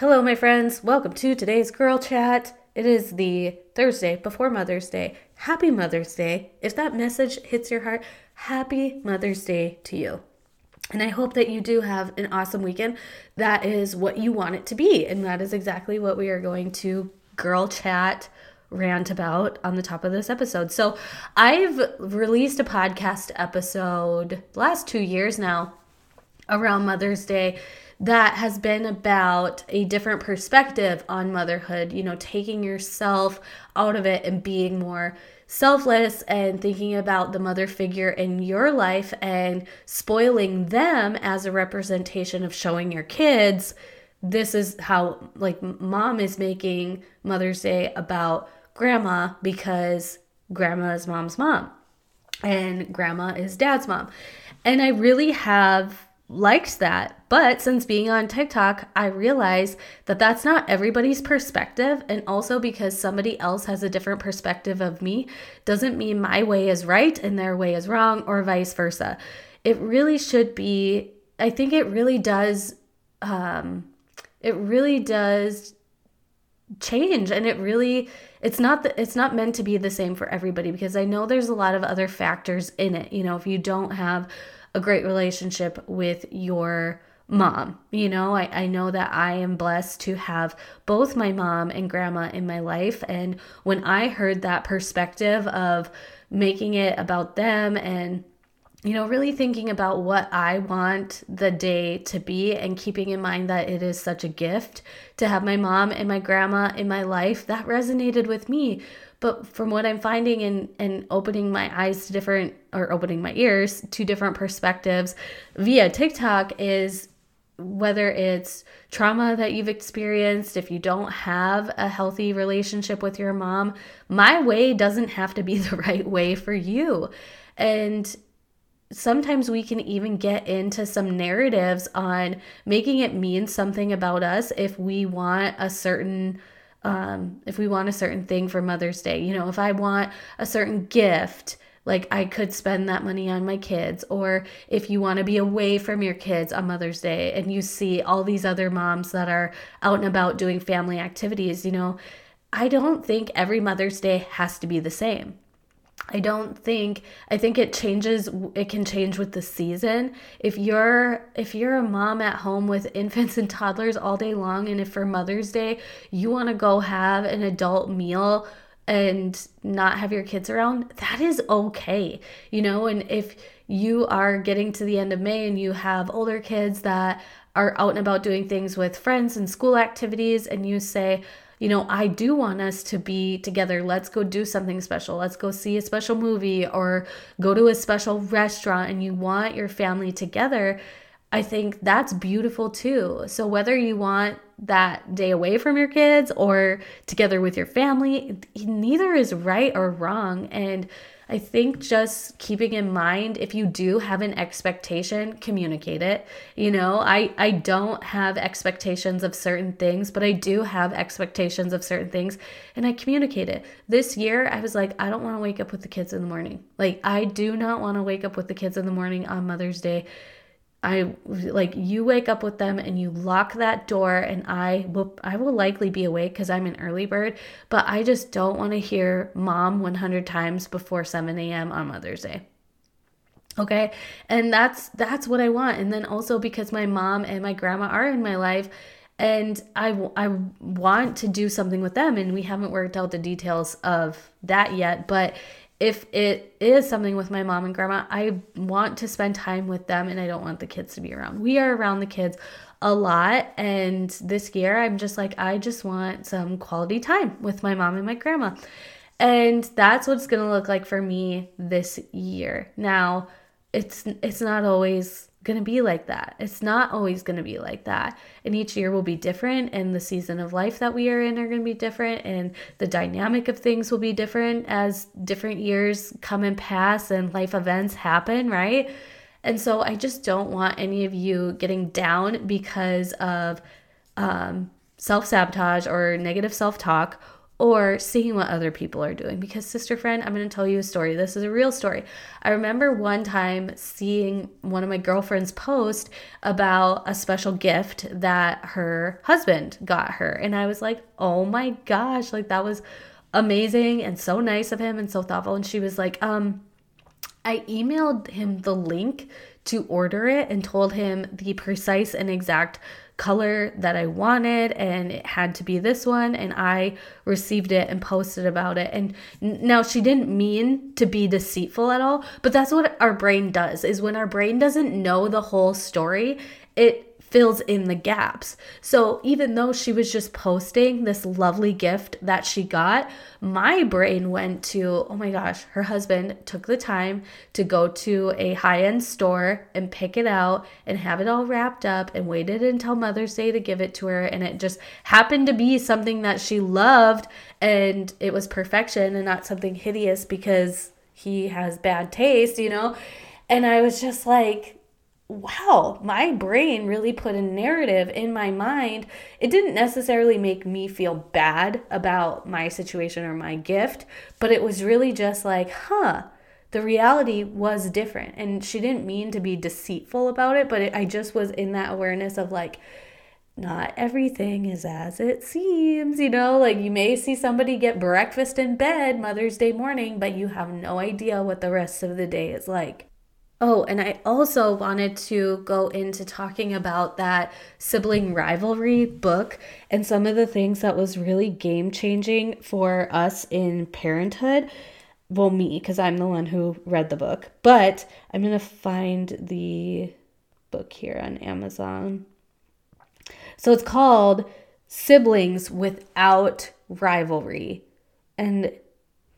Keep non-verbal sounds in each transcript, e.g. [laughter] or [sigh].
Hello, my friends. Welcome to today's Girl Chat. It is the Thursday before Mother's Day. Happy Mother's Day. If that message hits your heart, happy Mother's Day to you. And I hope that you do have an awesome weekend. That is what you want it to be. And that is exactly what we are going to Girl Chat rant about on the top of this episode. So I've released a podcast episode last two years now around Mother's Day that has been about a different perspective on motherhood, you know, taking yourself out of it and being more selfless and thinking about the mother figure in your life and spoiling them as a representation of showing your kids this is how like mom is making mother's day about grandma because grandma is mom's mom and grandma is dad's mom. And i really have liked that. But since being on TikTok, I realized that that's not everybody's perspective. And also because somebody else has a different perspective of me doesn't mean my way is right and their way is wrong or vice versa. It really should be, I think it really does, um, it really does change and it really it's not that it's not meant to be the same for everybody because i know there's a lot of other factors in it you know if you don't have a great relationship with your mom. You know, I, I know that I am blessed to have both my mom and grandma in my life. And when I heard that perspective of making it about them and you know, really thinking about what I want the day to be and keeping in mind that it is such a gift to have my mom and my grandma in my life, that resonated with me but from what I'm finding and and opening my eyes to different or opening my ears to different perspectives via TikTok is whether it's trauma that you've experienced, if you don't have a healthy relationship with your mom, my way doesn't have to be [laughs] the right way for you. And sometimes we can even get into some narratives on making it mean something about us if we want a certain um, if we want a certain thing for Mother's Day. You know, if I want a certain gift, like I could spend that money on my kids. Or if you want to be away from your kids on Mother's Day and you see all these other moms that are out and about doing family activities, you know, I don't think every Mother's Day has to be the same. I don't think I think it changes it can change with the season. If you're if you're a mom at home with [laughs] infants and toddlers all day long and if for Mother's Day you want to go have an adult meal and not have your kids around, that is okay. You know, and if you are getting to the end of May and you have older kids that are out and about doing things with friends and school activities and you say, you know, I do want us to be together. Let's go do something special. Let's go see a special movie or go to a special restaurant and you want your family together. I think that's beautiful too. So, whether you want that day away from your kids or together with your family, neither is right or wrong. And I think just keeping in mind if you do have an expectation, communicate it. You know, I I don't have expectations of certain things, but I do have expectations of certain things and I communicate it. This year I was like I don't want to wake up with the kids in the morning. Like I do not want to wake up with the kids in the morning on Mother's Day I like you wake up with them and you lock that door and I will I will likely be awake cuz I'm an early bird, but I just don't want to hear mom 100 times before 7 a.m. on Mother's Day. Okay? And that's that's what I want. And then also because my mom and my grandma are in my life and I I want to do something with them and we haven't worked out the details of that yet, but if it is something with my mom and grandma, I want to spend time with them and I don't want the kids to be around. We are around the kids a lot. And this year, I'm just like, I just want some quality time with my mom and my grandma. And that's what it's going to look like for me this year. Now, it's it's not always going to be like that. It's not always going to be like that. And each year will be different, and the season of life that we are in are going to be different, and the dynamic of things will be different as different years come and pass and life events happen, right? And so I just don't want any of you getting down because of um, self sabotage or negative self talk or seeing what other people are doing. Because, sister friend, I'm going to tell you a story. This is a real story. I remember one time seeing one of my girlfriends post about a special gift that her husband got her. And I was like, oh my gosh, like that was amazing and so nice of him and so thoughtful. And she was like, um, I emailed him the link to order it and told him the precise and exact color that I wanted and it had to be this one and I received it and posted about it. And now she didn't mean to be deceitful at all but that's what our brain does is when our brain doesn't know the whole story it fills in the gaps. So even though she was just posting this lovely gift that she got, my brain went to, oh my gosh, her husband took the time to go to a high end store and pick it out and have it all wrapped up and waited until Mother's Day to give it to her. And it just happened to be something that she loved and it was perfection and not something hideous because he has bad taste, you know? And I was just like, wow, my brain really put a narrative in my mind. It didn't necessarily make me feel bad about my situation or my gift, but it was really just like, huh, the reality was different. And she didn't mean to be deceitful about it, but it, I just was in that awareness of like, not everything is as it seems, you know, like you may see somebody get breakfast in bed Mother's Day morning, but you have no idea what the rest of the day is like. Oh, and I also wanted to go into talking about that sibling rivalry book and some of the things that was really game changing for us in parenthood. Well, me, because I'm the one who read the book, but I'm going to find the book here on Amazon. So it's called Siblings Without Rivalry. And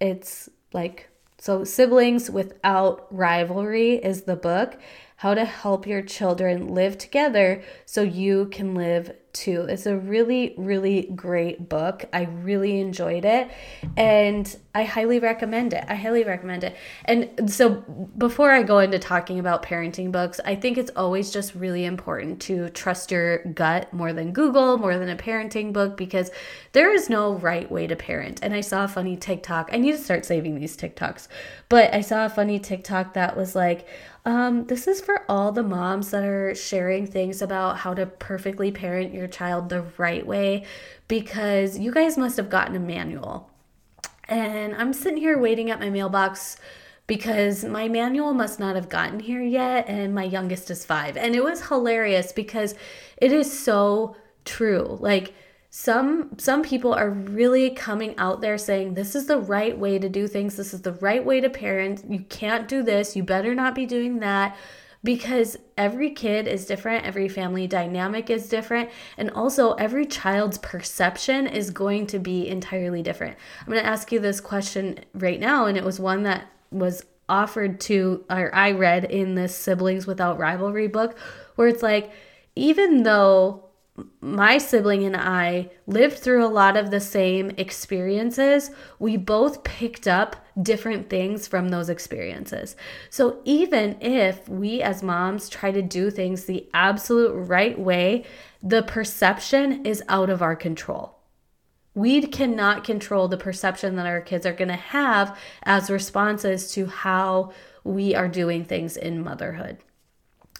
it's like so, Siblings Without Rivalry is the book. How to Help Your Children Live Together So You Can Live Too. It's a really, really great book. I really enjoyed it and I highly recommend it. I highly recommend it. And so, before I go into talking about parenting books, I think it's always just really important to trust your gut more than Google, more than a parenting book, because there is no right way to parent. And I saw a funny TikTok. I need to start saving these TikToks, but I saw a funny TikTok that was like, um, this is for all the moms that are sharing things about how to perfectly parent your child the right way because you guys must have gotten a manual. And I'm sitting here waiting at my mailbox because my manual must not have gotten here yet, and my youngest is five. And it was hilarious because it is so true. Like, some some people are really coming out there saying this is the right way to do things this is the right way to parent you can't do this you better not be doing that because every kid is different every family dynamic is different and also every child's perception is going to be entirely different. I'm going to ask you this question right now and it was one that was offered to or i read in this siblings without rivalry book where it's like even though my sibling and I lived through a lot of the same experiences. We both picked up different things from those experiences. So even if we as moms try to do things the absolute right way, the perception is out of our control. We cannot control the perception that our kids are going to have as responses to how we are doing things in motherhood.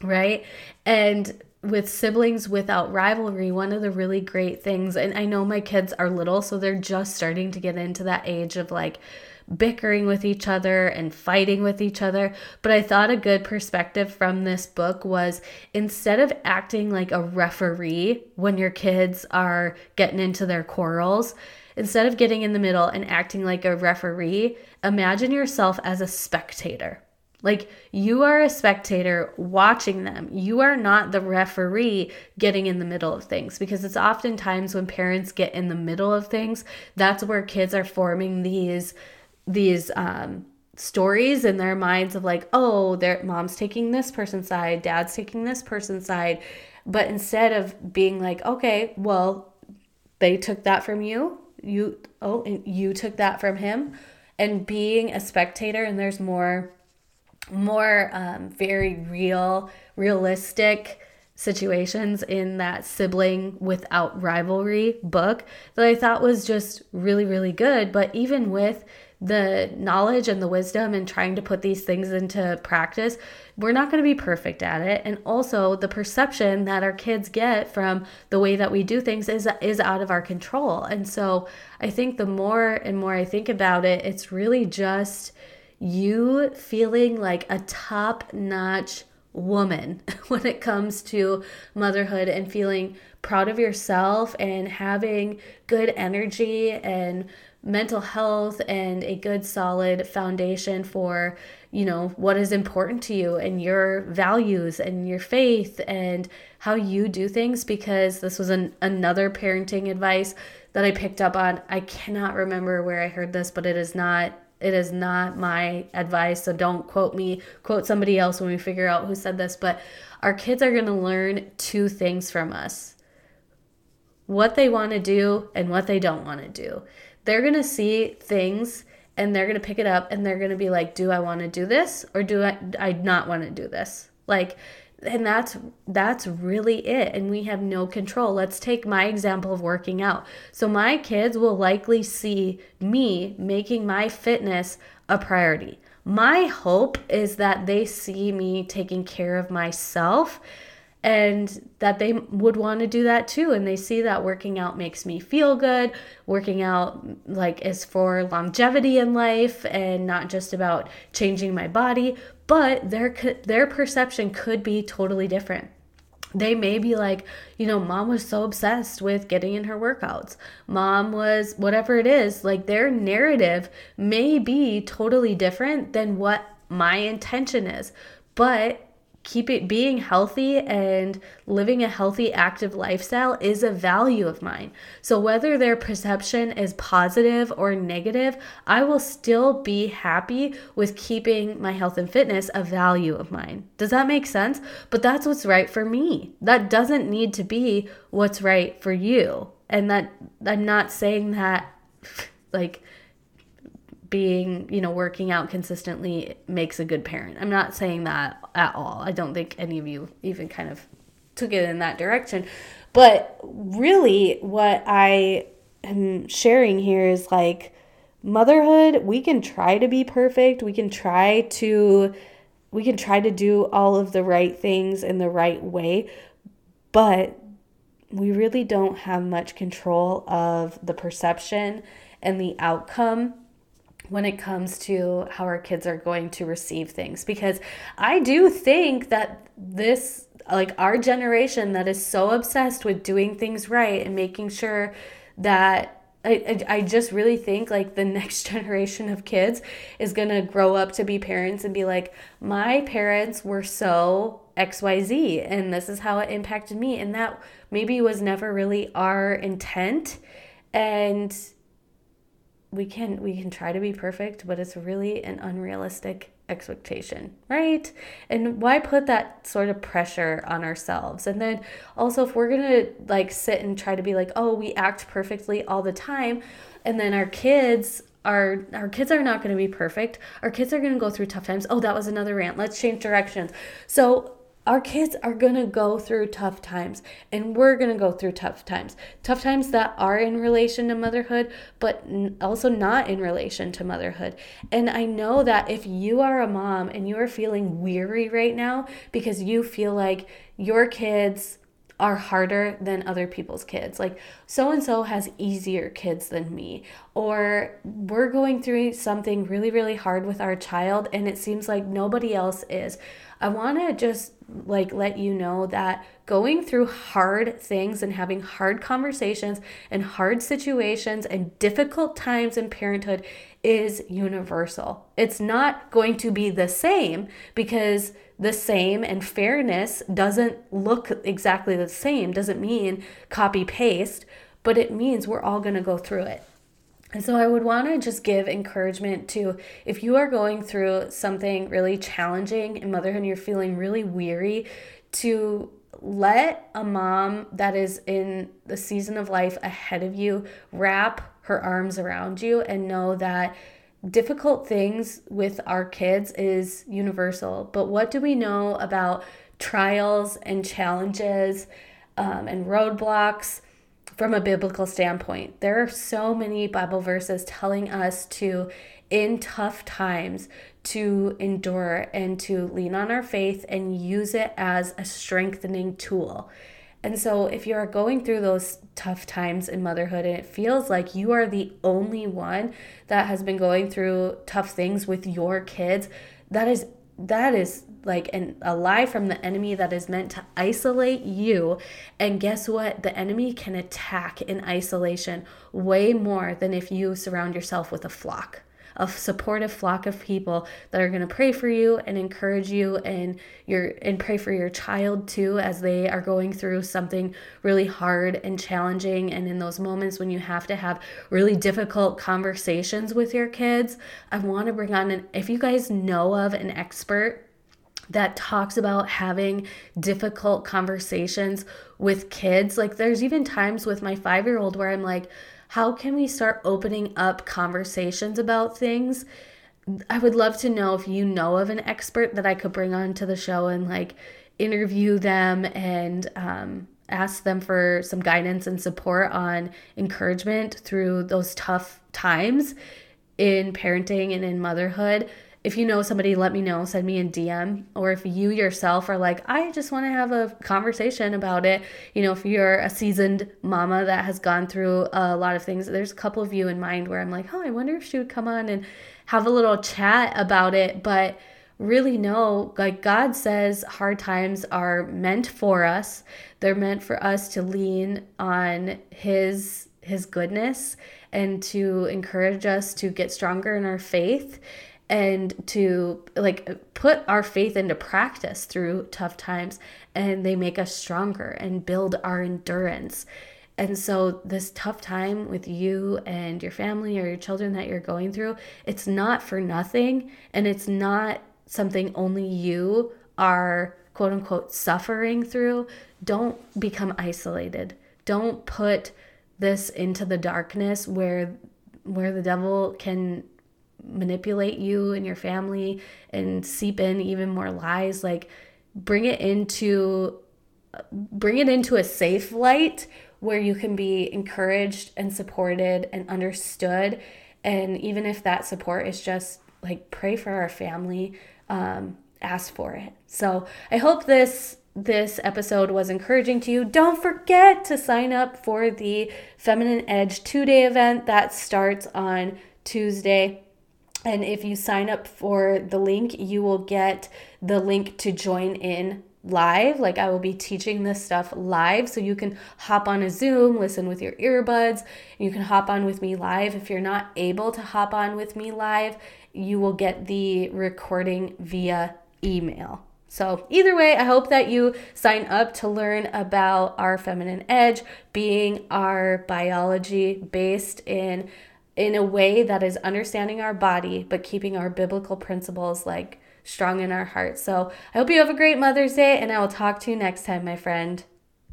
Right? And with siblings without rivalry, one of the really great things, and I know my kids are little, so they're just starting to get into that age of like bickering with each other and fighting with each other. But I thought a good perspective from this book was instead of acting like a referee when your kids are getting into their quarrels, instead of getting in the middle and acting like a referee, imagine yourself as a spectator like you are a spectator watching them. You are not the referee getting in the middle of things because it's oftentimes when parents get in the middle of things, that's where kids are forming these these um stories in their minds of like, oh, their mom's taking this person's side, dad's taking this person's side. But instead of being like, okay, well, they took that from you, you oh, you took that from him, and being a spectator, and there's more more um, very real, realistic situations in that sibling without rivalry book that I thought was just really, really good. But even with the knowledge and the wisdom and trying to put these things into practice, we're not going to be perfect at it. And also, the perception that our kids get from the way that we do things is is out of our control. And so, I think the more and more I think about it, it's really just you feeling like a top-notch woman [laughs] when it comes to motherhood and feeling proud of yourself and having good energy and mental health and a good solid foundation for you know what is important to you and your values and your faith and how you do things because this was an, another parenting advice that I picked up on. I cannot remember where I heard this but it is not it is not my advice so don't quote me quote somebody else when we figure out who said this but our kids are going to learn two things from us what they want to do and what they don't want to do they're going to see things and they're going to pick it up and they're going to be like, do I want to do this or do I, I not want to do this? Like, and that's that's really it and we have no control. Let's take my example of working out. So my kids will likely see me making my fitness a priority. My hope is that they see me taking care of myself and that they would want to do that too and they see that working out makes me feel good working out like is for longevity in life and not just about changing my body but their their perception could be totally different they may be like, you know, mom was so obsessed with getting in her workouts. Mom was whatever it is, like their narrative may be totally different than what my intention is. But keep it being healthy and living a healthy active lifestyle is a value of mine. So whether their perception is positive or negative i will still be happy with keeping my health and fitness a value of mine. Does that make sense? But that's what's right for me. That doesn't need to be what's right for you. And that i'm not saying that [laughs] like being, you know, working out consistently makes a good parent. I'm not saying that at all. I don't think any of you even kind of took it in that direction. But really, what I am sharing here is like motherhood, we can try to be perfect. We can try to we can try to do all of the right things in the right way, but we really don't have much control of the perception and the outcome when it comes to how our kids are going to receive things. Because I do think that this like our generation that is so obsessed with doing things right and making sure that I, I, just really think like the [laughs] next generation of kids is to grow up to be parents and be like my parents were so xyz and this is how it impacted me and that maybe was never really our intent. And we can we can try to be perfect but it's really an unrealistic expectation right? And why put that sort of pressure on ourselves? And then also if we're gonna like sit and try to be like oh we act perfectly all the time and then our kids our our kids are not going to be perfect. Our kids are going to go through tough times. Oh that was another rant. Let's change directions. So our kids are going to go through tough times and we're going to go through tough times. Tough times that are in relation to motherhood but also not in relation to motherhood. And i know that if you are a mom and you are feeling weary right now because you feel like your kids are harder than other people's kids. Like, so and so has easier kids than me. Or we're going through something really, really hard with our child, and it seems like nobody else is. I want to just like let you know that going through hard things and having hard conversations and hard situations and difficult times in parenthood is universal. It's not going to be the same because the same and fairness doesn't look exactly the same, doesn't mean copy paste, but it means we're all going to go through it. And so I would want to just give encouragement to if you are going through something really challenging in motherhood and you're feeling really weary, to let a mom that is in the season of life ahead of you wrap her arms around you and know that difficult things with our kids is universal. But what do we know about trials and challenges um, and roadblocks from a biblical standpoint. There are so many Bible verses telling us to, in tough times, to endure and to lean on our faith and use it as a strengthening tool. And so, if you are going through those tough times in motherhood and it feels like you are the only one that has been going through tough things with your kids, that is that is like an, a lie from the enemy that is meant to isolate you. And guess what? The enemy can attack in isolation way more than if you surround yourself with a flock a supportive flock of people that are going to pray for you and encourage you and your and pray for your child too as they are going through something really hard and challenging and in those moments when you have to have really difficult conversations with your kids i want to bring on an if you guys know of an expert that talks about having difficult conversations with kids. Like, there's even times with my five year old where I'm like, how can we start opening up conversations about things? I would love to know if you know of an expert that I could bring on to the show and like interview them and um, ask them for some guidance and support on encouragement through those tough times in parenting and in motherhood if you know somebody, let me know. Send me a DM. Or if you yourself are like, I just want to have a conversation about it. You know, if you're a seasoned mama that has gone through a lot of things, there's a couple of you in mind where I'm like, oh, I wonder if she would come on and have a little chat about it. But really know, like God says, hard times are meant for us. They're meant for us to lean on His His goodness and to encourage us to get stronger in our faith and to like put our faith into practice through tough times and they make us stronger and build our endurance. And so this tough time with you and your family or your children that you're going through, it's not for nothing and it's not something only you are quote unquote suffering through. Don't become isolated. Don't put this into the darkness where where the devil can manipulate you and your family and seep in even more lies like bring it into bring it into a safe light where you can be encouraged and supported and understood and even if that support is just like pray for our family um, ask for it so i hope this this episode was encouraging to you, don't forget to sign up for the Feminine Edge two day event that starts on Tuesday. And if you sign up for the link, you will get the link to join in live. Like I will be teaching this stuff live. So you can hop on a Zoom, listen with your earbuds. You can hop on with me live. If you're not able to hop on with me live, you will get the recording via email. So, either way, I hope that you sign up to learn about our feminine edge being our biology based in in a way that is understanding our body but keeping our biblical principles like strong in our hearts. So I hope you have a great Mother's Day and I will talk to you next time, my friend.